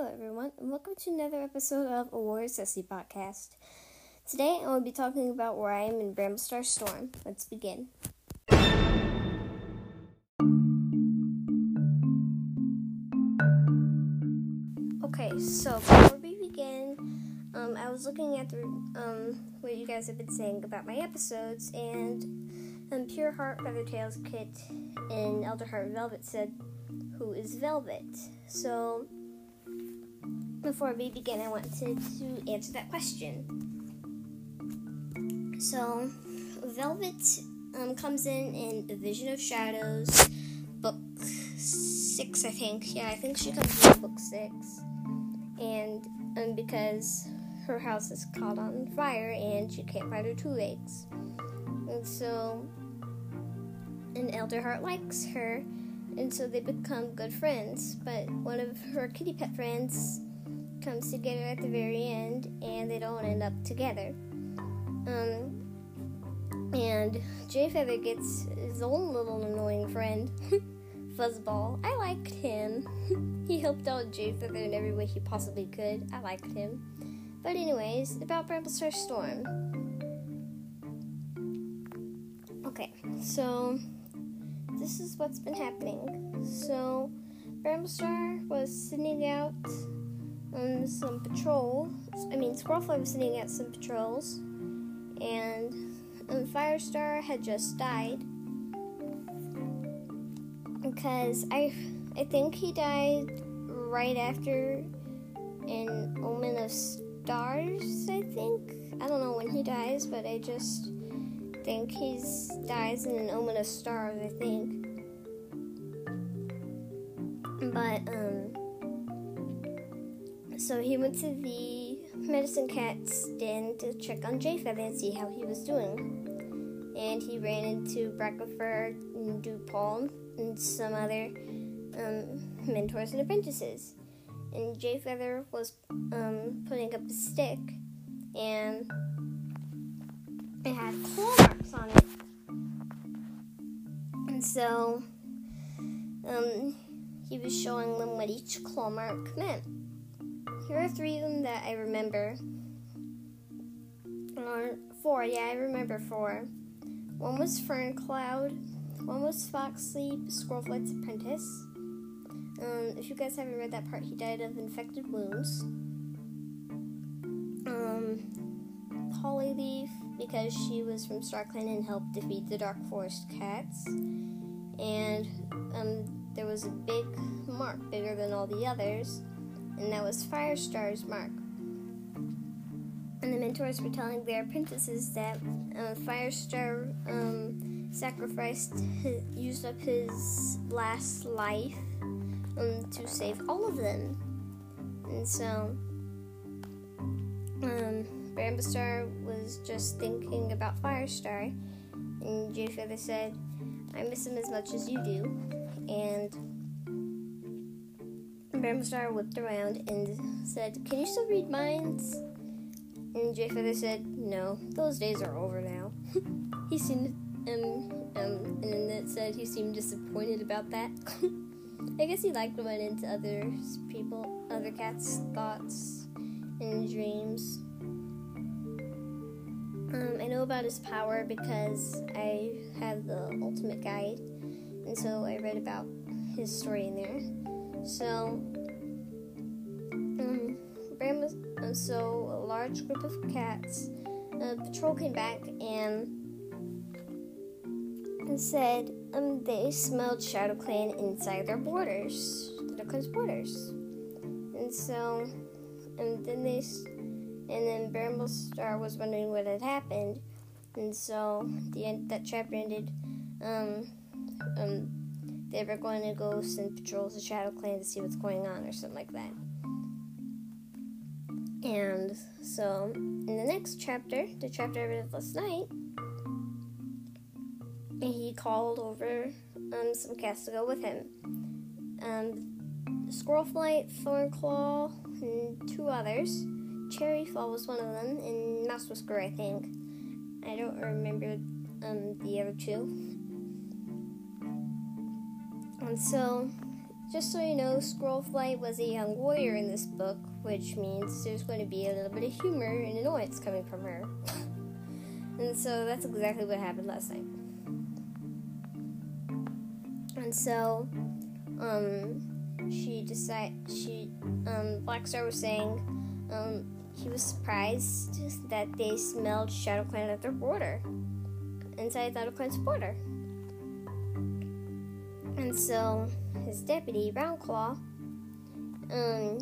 Hello, everyone, and welcome to another episode of a Warrior's Destiny podcast. Today, I will be talking about where I am in Bramblestar Storm. Let's begin. Okay, so before we begin, um, I was looking at the um, what you guys have been saying about my episodes, and um, Pure Heart Feathertails Kit and Elder Heart Velvet said, "Who is Velvet?" So before we begin, I wanted to answer that question. So, Velvet um, comes in in The Vision of Shadows, book six, I think. Yeah, I think she comes in book six. And um, because her house is caught on fire and she can't find her two legs. And so, an Alderheart likes her, and so they become good friends. But one of her kitty pet friends comes together at the very end, and they don't end up together. Um, and Jay Feather gets his own little annoying friend, Fuzzball. I liked him. he helped out Jay Feather in every way he possibly could. I liked him. But anyways, about Bramblestar Storm. Okay, so this is what's been happening. So Bramblestar was sitting out on some patrol. I mean, Squirrelfly was sitting at some patrols, and um, Firestar had just died because I I think he died right after an Omen of Stars. I think I don't know when he dies, but I just think he dies in an Omen of Stars. I think, but um so he went to the medicine cat's den to check on Jay Feather and see how he was doing. And he ran into Brackenfur and Dewpaw and some other um, mentors and apprentices. And Jay Feather was um, putting up a stick, and it had claw marks on it. And so um, he was showing them what each claw mark meant. Here are three of them that I remember. Or four, yeah, I remember four. One was Fern Cloud, one was Foxleap, Squirrelflight's apprentice. Um, if you guys haven't read that part, he died of infected wounds. Um, because she was from StarClan and helped defeat the Dark Forest cats. And um, there was a big mark, bigger than all the others and that was Firestar's mark. And the mentors were telling their apprentices that uh, Firestar um, sacrificed, used up his last life um, to save all of them. And so, um, Bramblestar was just thinking about Firestar, and Jay said, I miss him as much as you do. Bramblestar whipped around and said, Can you still read minds? And Jay Feather said, No, those days are over now. he seemed, um, um, and then it said he seemed disappointed about that. I guess he liked going into other people, other cats' thoughts and dreams. Um, I know about his power because I have the ultimate guide, and so I read about his story in there. So, Uh, so a large group of cats, uh, patrol came back and, and said um, they smelled Shadow Clan inside their borders, their clan's borders, and so, and then they, and then Bramblestar was wondering what had happened, and so the end that chapter ended. Um, um, they were going to go send patrols to Shadow Clan to see what's going on or something like that. And so, in the next chapter, the chapter I read last night, he called over um, some cats to go with him. Um, Squirrelflight, Thornclaw, and two others. Cherryfall was one of them, and Mouse Whisker, I think. I don't remember um, the other two. And so just so you know, Squirrelflight was a young warrior in this book, which means there's going to be a little bit of humor and annoyance coming from her. and so that's exactly what happened last night. And so, um, she decided she, um, Blackstar was saying, um, he was surprised that they smelled ShadowClan at their border, inside ThunderClan's border. And so his deputy, Rowanclaw, um,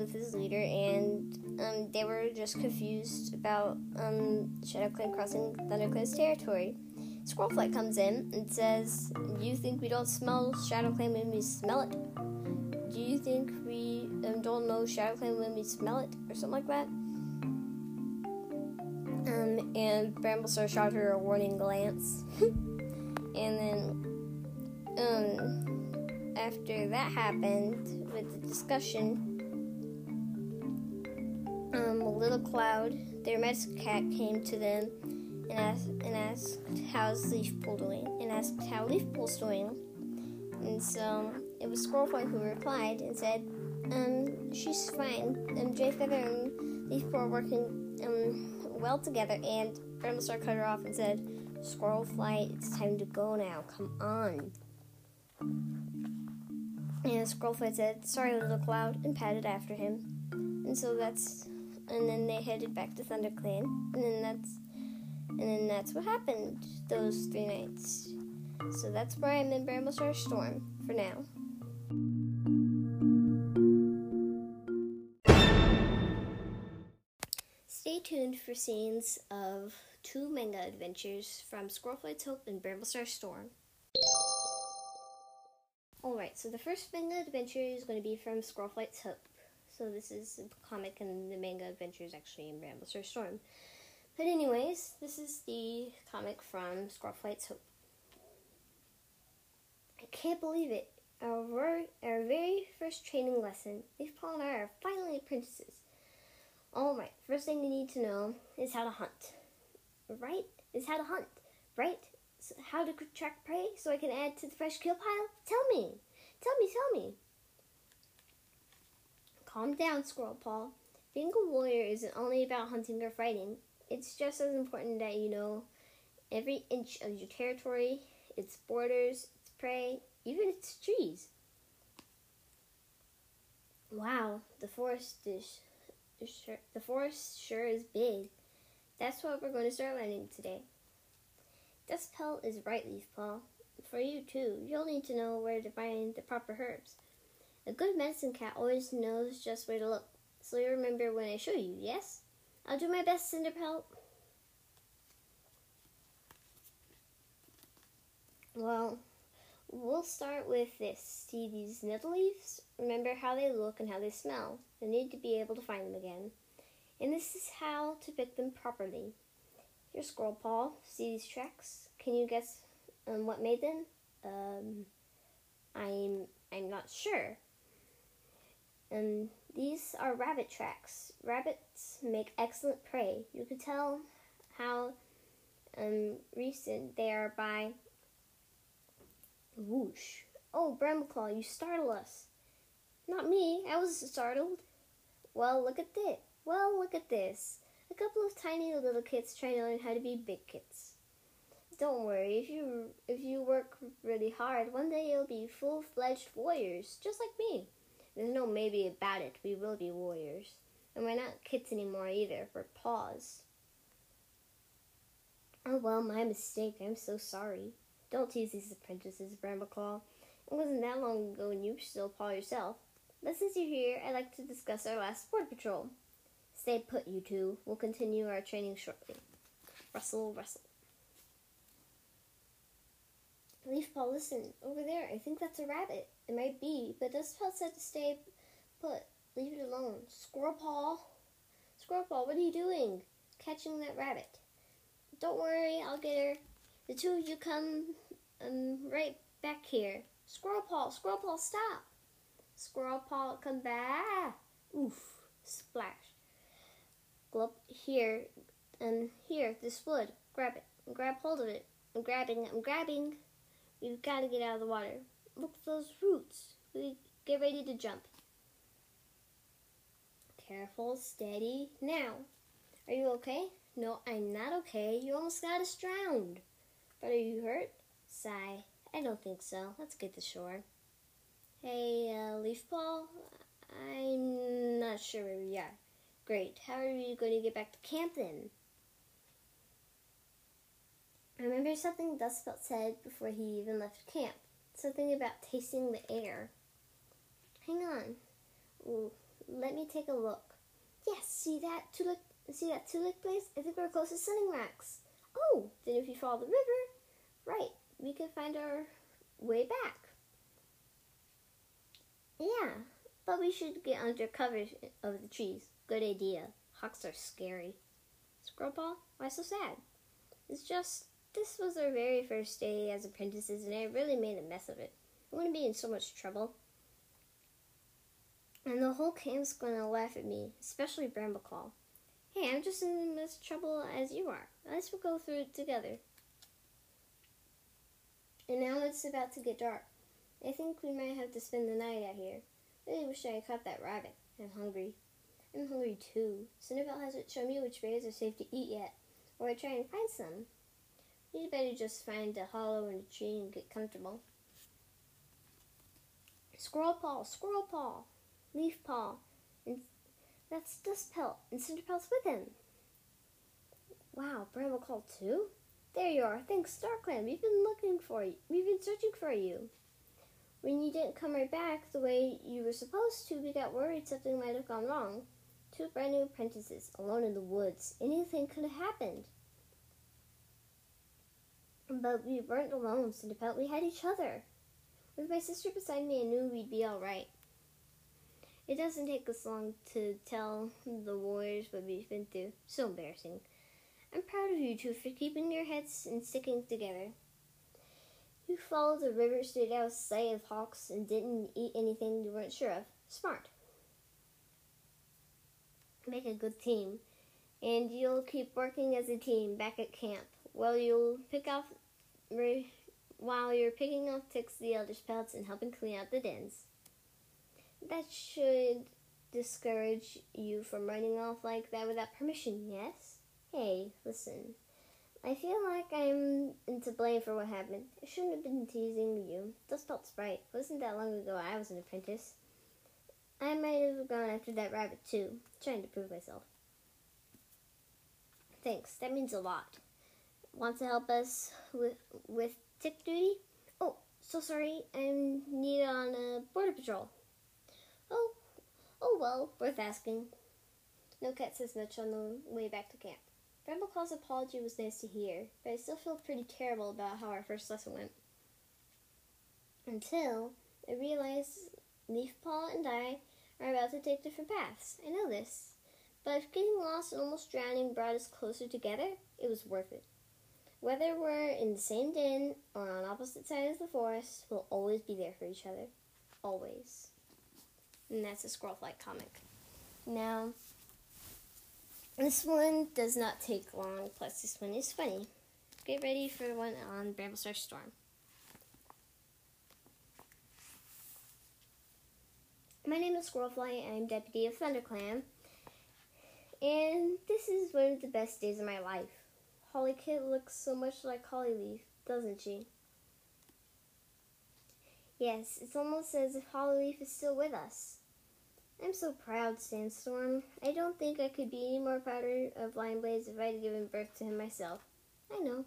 with his leader, and um, they were just confused about um, ShadowClan crossing ThunderClan's territory. Squirrelflight comes in and says, "Do you think we don't smell Shadow ShadowClan when we smell it? Do you think we um, don't know Shadow ShadowClan when we smell it, or something like that?" Um, and Bramblestar shot her a warning glance. and then um, after that happened with the discussion, um, Little Cloud, their medicine cat, came to them and asked, and asked how's Leafpool doing, and asked how Leafpool's doing. And so it was Squirrelflight who replied and said, um, she's fine. Um, Jay Feather and Leafpool are working um, well together. And Bramblestar cut her off and said, Squirrelflight, it's time to go now. Come on. And Squirrelflight said, Sorry, little cloud, and patted after him. And so that's and then they headed back to ThunderClan. And then that's and then that's what happened those three nights. So that's where I'm in Bramblestar Storm for now. Stay tuned for scenes of two manga adventures from Squirrelflight's Hope and Bramblestar Storm. Alright, so the first manga adventure is going to be from Squirrelflight's Hope. So this is a comic and the manga adventure is actually in Bramblestar Storm. But anyways, this is the comic from Squirrelflight's Hope. I can't believe it. Our, our very first training lesson. Leaf Paw and I are finally apprentices. Alright, first thing you need to know is how to hunt. Right? Is how to hunt. Right? So how to track prey so I can add to the fresh kill pile? Tell me. Tell me, tell me. Calm down, Squirrel Paw. Being a warrior isn't only about hunting or fighting. It's just as important that you know every inch of your territory, its borders, its prey, even its trees. Wow, the forest is, sure, the forest sure is big. That's what we're going to start learning today. Dustpelt is right, Leafpaw. For you too, you'll need to know where to find the proper herbs. A good medicine cat always knows just where to look, so you remember when I show you, yes? I'll do my best, Cinderpelt. Well, we'll start with this. See these nettle leaves? Remember how they look and how they smell. You need to be able to find them again. And this is how to pick them properly. Your squirrel paw. See these tracks? Can you guess um, what made them? Um, I'm I'm not sure. And these are rabbit tracks. Rabbits make excellent prey. You can tell how um, recent they are by whoosh. Oh, Brambleclaw, you startle us. Not me. I was startled. Well, look at this. Well, look at this. A couple of tiny little kids trying to learn how to be big kids. Don't worry. If you if you work really hard, one day you'll be full-fledged warriors, just like me. There's no maybe about it. We will be warriors. And we're not kids anymore either. We're paws. Oh well, my mistake. I'm so sorry. Don't tease these apprentices, Brambleclaw. It wasn't that long ago when you were still paw yourself. But since you're here, I'd like to discuss our last board patrol. Stay put, you two. We'll continue our training shortly. Rustle, rustle. Leafpaw, listen. Over there, I think that's a rabbit. It might be, but Dustpelt said to stay put. Leave it alone. Squirrelpaw. Squirrelpaw, what are you doing? Catching that rabbit. Don't worry, I'll get her. The two of you come um, right back here. Squirrelpaw, Squirrelpaw, stop. Squirrel Squirrelpaw, come back. Oof, splash. Glub, here, and here, this wood. Grab it. Grab hold of it. I'm grabbing, I'm grabbing. We've got to get out of the water. Look at those roots. We get ready to jump. Careful, steady. Now, are you okay? No, I'm not okay. You almost got us drowned. But are you hurt? Sigh. I don't think so. Let's get to shore. Hey, uh, Leaf Paw, I'm not sure where we are. Great. How are we going to get back to camp then? I remember something Dustpelt said before he even left camp. Something about tasting the air. Hang on. Ooh, let me take a look. Yes, see that tulip see that tulip place? I think we're close to Sunning Rocks. Oh, then if you follow the river, right, we can find our way back. Yeah, but we should get under cover of the trees. Good idea. Hawks are scary. Squirrelpaw, why so sad? It's just this was our very first day as apprentices, and I really made a mess of it. Going to be in so much trouble. And the whole camp's going to laugh at me, especially Brambleclaw. Hey, I'm just in as much trouble as you are. Let's go through it together. And now it's about to get dark. I think we might have to spend the night out here. Really wish I had caught that rabbit. I'm hungry. I'm hungry too. Cinderpelt hasn't shown me which berries are safe to eat yet, or I try and find some. You'd better just find a hollow in a tree and get comfortable. Squirrel paw, squirrel paw, leaf paw, and that's Dustpelt, and Cinderpelt's with him. Wow, Brambleclaw too? There you are. Thanks, Darkland. We've been looking for you. We've been searching for you. When you didn't come right back the way you were supposed to, we got worried something might have gone wrong. Two brand new apprentices, alone in the woods. Anything could have happened. But we weren't alone, Cinderpelt. We had each other. With my sister beside me, I knew we'd be all right. It doesn't take us long to tell the warriors what we've been through. So embarrassing. I'm proud of you two for keeping your heads and sticking together. You followed the river, stayed out of sight of hawks, and didn't eat anything you weren't sure of. Smart. Make a good team, and you'll keep working as a team back at camp. Well, you'll pick off while you're picking off ticks, the elders' pelts, and helping clean out the dens. That should discourage you from running off like that without permission, yes? Hey, listen. I feel like I'm to blame for what happened. I shouldn't have been teasing you. Dustpelt's right. It wasn't that long ago I was an apprentice. I might have gone after that rabbit too, trying to prove myself. Thanks, that means a lot. Want to help us with with tick duty? Oh, so sorry. I'm needed on a border patrol. Oh, oh well, worth asking. No cat says much on the way back to camp. Brambleclaw's apology was nice to hear, but I still feel pretty terrible about how our first lesson went. Until I realized Leafpaw and I are about to take different paths. I know this. But if getting lost and almost drowning brought us closer together, it was worth it. Whether we're in the same den or on opposite sides of the forest, we'll always be there for each other. Always. And that's a Squirrel Flight comic. Now, this one does not take long, plus this one is funny. Get ready for one on Bramblestar Storm. My name is Squirrelfly, I'm Deputy of ThunderClan, and this is one of the best days of my life. Hollykit looks so much like Hollyleaf, doesn't she? Yes, it's almost as if Hollyleaf is still with us. I'm so proud, Sandstorm. I don't think I could be any more prouder of Lion Blaze if I'd given birth to him myself. I know.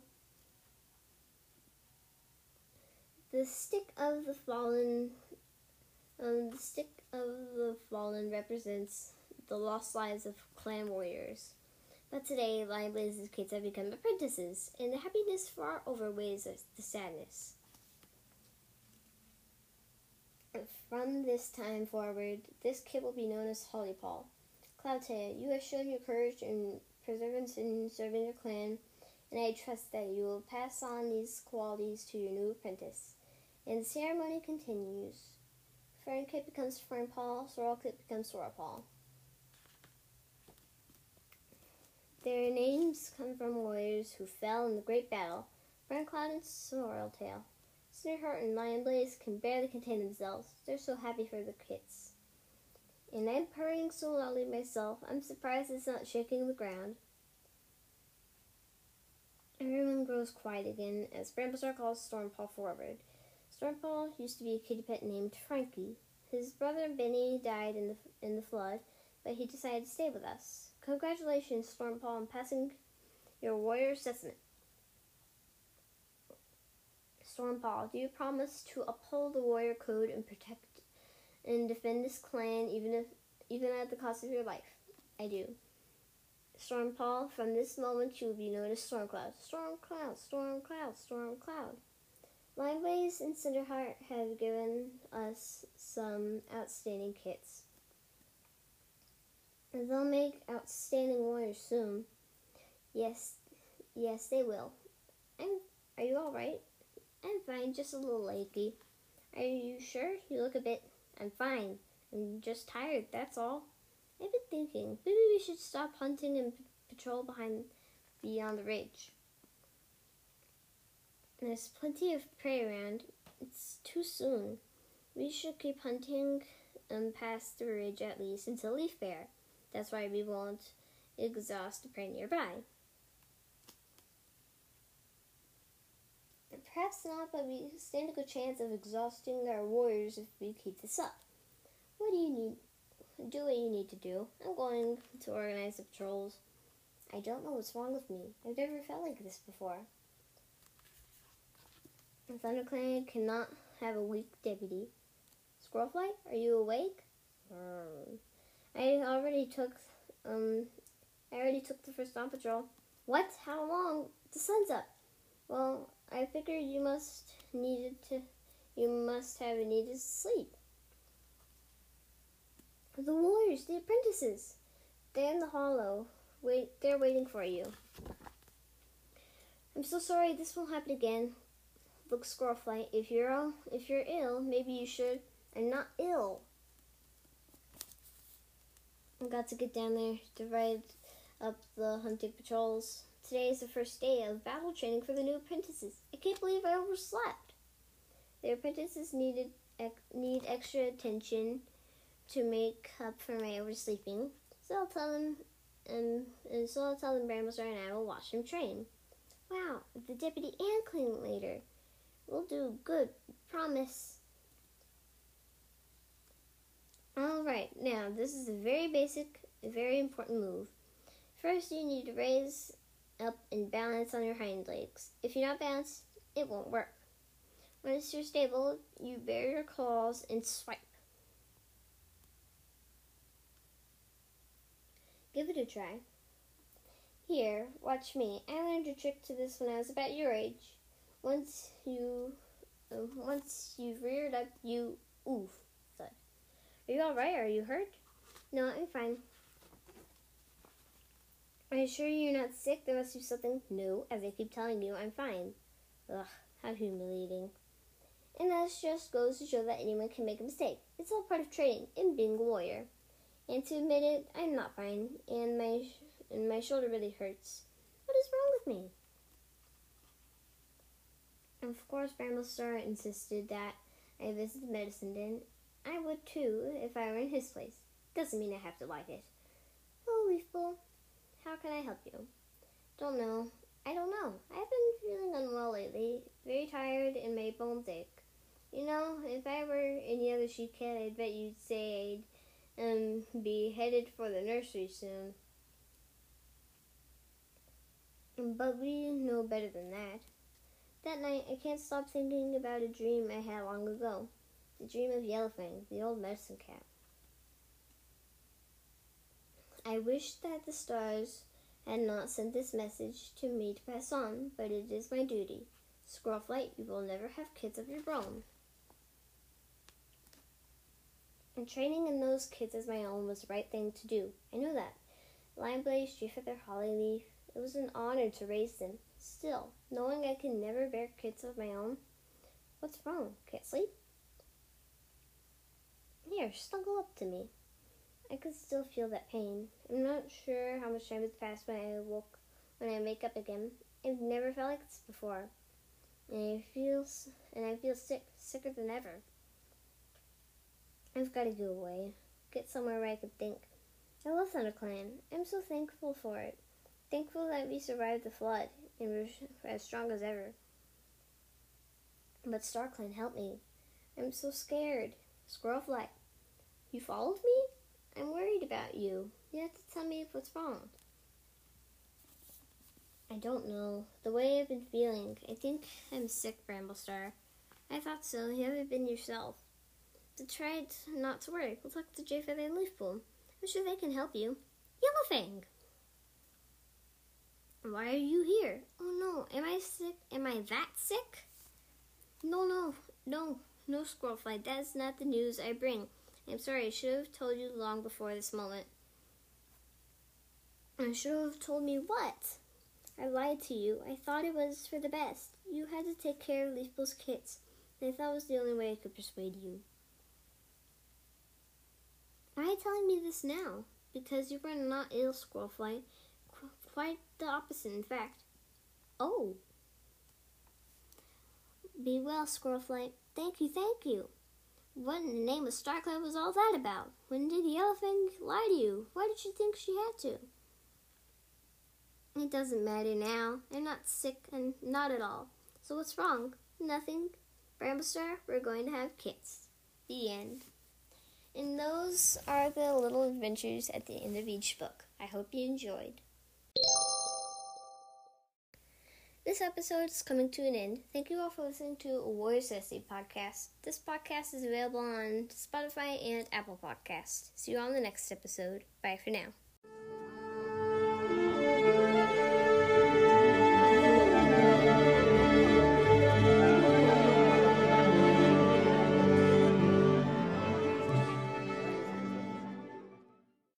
The stick of the fallen, um, the stick of the fallen represents the lost lives of clan warriors. But today, Lion Blaze's kids have become apprentices, and the happiness far outweighs the sadness. From this time forward, this kid will be known as Holly Paw. Cloudtail, you have shown your courage and perseverance in serving your clan, and I trust that you will pass on these qualities to your new apprentice. And the ceremony continues. Fernkit becomes Fernpaw, Sorrelkit becomes Sorrelpaw. Their names come from warriors who fell in the great battle, Ferncloud and Sorreltail. Cinderheart and Lion Blaze can barely contain themselves. They're so happy for the kits. And I'm purring so loudly myself, I'm surprised it's not shaking the ground. Everyone grows quiet again as Bramblestar calls Stormpaw forward. Stormpaw used to be a kitty pet named Frankie. His brother Benny died in the in the flood, but he decided to stay with us. Congratulations, Stormpaw, on passing your warrior assessment. Stormpaw, do you promise to uphold the warrior code and protect and defend this clan even if even at the cost of your life? I do. Stormpaw, from this moment you will be known as Stormcloud. Stormcloud, Stormcloud, Stormcloud. Lionblaze and Cinderheart have given us some outstanding kits. And they'll make outstanding warriors soon. Yes, yes, they will. I'm, are you alright? I'm fine, just a little achy. Are you sure? You look a bit. I'm fine. I'm just tired, that's all. I've been thinking, maybe we should stop hunting and patrol behind beyond the ridge. There's plenty of prey around. It's too soon. We should keep hunting um, past the ridge at least until Leaf-bare. That's why we won't exhaust the prey nearby. Perhaps not, but we stand a good chance of exhausting our warriors if we keep this up. What do you need? Do what you need to do. I'm going to organize the patrols. I don't know what's wrong with me. I've never felt like this before. ThunderClan cannot have a weak deputy. Squirrelflight, are you awake? Um, I already took um I already took the first dawn patrol. What? How long? The sun's up. Well, I figured you must needed to you must have needed sleep. The warriors, the apprentices. They're in the hollow. Wait they're waiting for you. I'm so sorry this won't happen again. Look, Squirrelflight, if you're if you're ill, maybe you should. I'm not ill. I got to get down there to ride up the hunting patrols. Today is the first day of battle training for the new apprentices. I can't believe I overslept. The apprentices needed need extra attention to make up for my oversleeping. So I'll tell them, and, and so I'll tell them Bramblestar and I will watch them train. Wow, the deputy and clean later. We'll do good, promise. Alright, now this is a very basic, very important move. First, you need to raise up and balance on your hind legs. If you're not balanced, it won't work. Once you're stable, you bare your claws and swipe. Give it a try. Here, watch me. I learned a trick to this when I was about your age. Once you, uh, once you've reared up, you oof. Are you all right? Are you hurt? No, I'm fine. Are you sure you're not sick? There must be something. No, as I keep telling you, I'm fine. Ugh, how humiliating. And that just goes to show that anyone can make a mistake. It's all part of training and being a warrior. And to admit it, I'm not fine, and my and my shoulder really hurts. What is wrong with me? Of course, Bramblestar insisted that I visit the medicine den. I would too if I were in his place. Doesn't mean I have to like it. Oh, Leafpool, how can I help you? Don't know. I don't know. I've been feeling unwell lately. Very tired and my bones ache. You know, if I were any other she-cat, I'd bet you'd say I'd and be headed for the nursery soon. But we know better than that. That night, I can't stop thinking about a dream I had long ago. The dream of Yellowfang, the old medicine cat. I wish that the stars had not sent this message to me to pass on, but it is my duty. Squirrelflight, you will never have kids of your own. And training in those kids as my own was the right thing to do. I knew that. Lion Blaze, Treefeather, Hollyleaf, it was an honor to raise them. Still, knowing I can never bear kids of my own, what's wrong? Can't sleep? Here, snuggle up to me. I could still feel that pain. I'm not sure how much time has passed when I woke when I wake up again. I've never felt like this before. and I feel and I feel sick, sicker than ever. I've got to go away, get somewhere where I can think. I love ThunderClan. I'm so thankful for it. Thankful that we survived the flood and we're as strong as ever. But StarClan helped me. I'm so scared. Squirrelfly, you followed me? I'm worried about you. You have to tell me what's wrong. I don't know. The way I've been feeling, I think I'm sick, Bramblestar. I thought so. You haven't been yourself. To try not to worry, we'll talk to Jay Feather and Leafpool. I'm sure they can help you. Yellowfang! Why are you here? Oh no, am I sick? Am I that sick? No, no, no, no, Squirrelfly. That's not the news I bring. I'm sorry, I should have told you long before this moment. I should have told me what? I lied to you. I thought it was for the best. You had to take care of Leafpool's kits. I thought it was the only way I could persuade you. Why are you telling me this now? Because you were not ill, Squirrelfly. Qu- quite the opposite, in fact. Oh. Be well, Squirrelfly. Thank you, thank you. What in the name of StarClan was all that about? When did the elephant lie to you? Why did she think she had to? It doesn't matter now. I'm not sick and not at all. So what's wrong? Nothing. Bramblestar, we're going to have kits. The end. And those are the little adventures at the end of each book. I hope you enjoyed. This episode is coming to an end. Thank you all for listening to Warriors Destiny podcast. This podcast is available on Spotify and Apple Podcasts. See you on the next episode. Bye for now.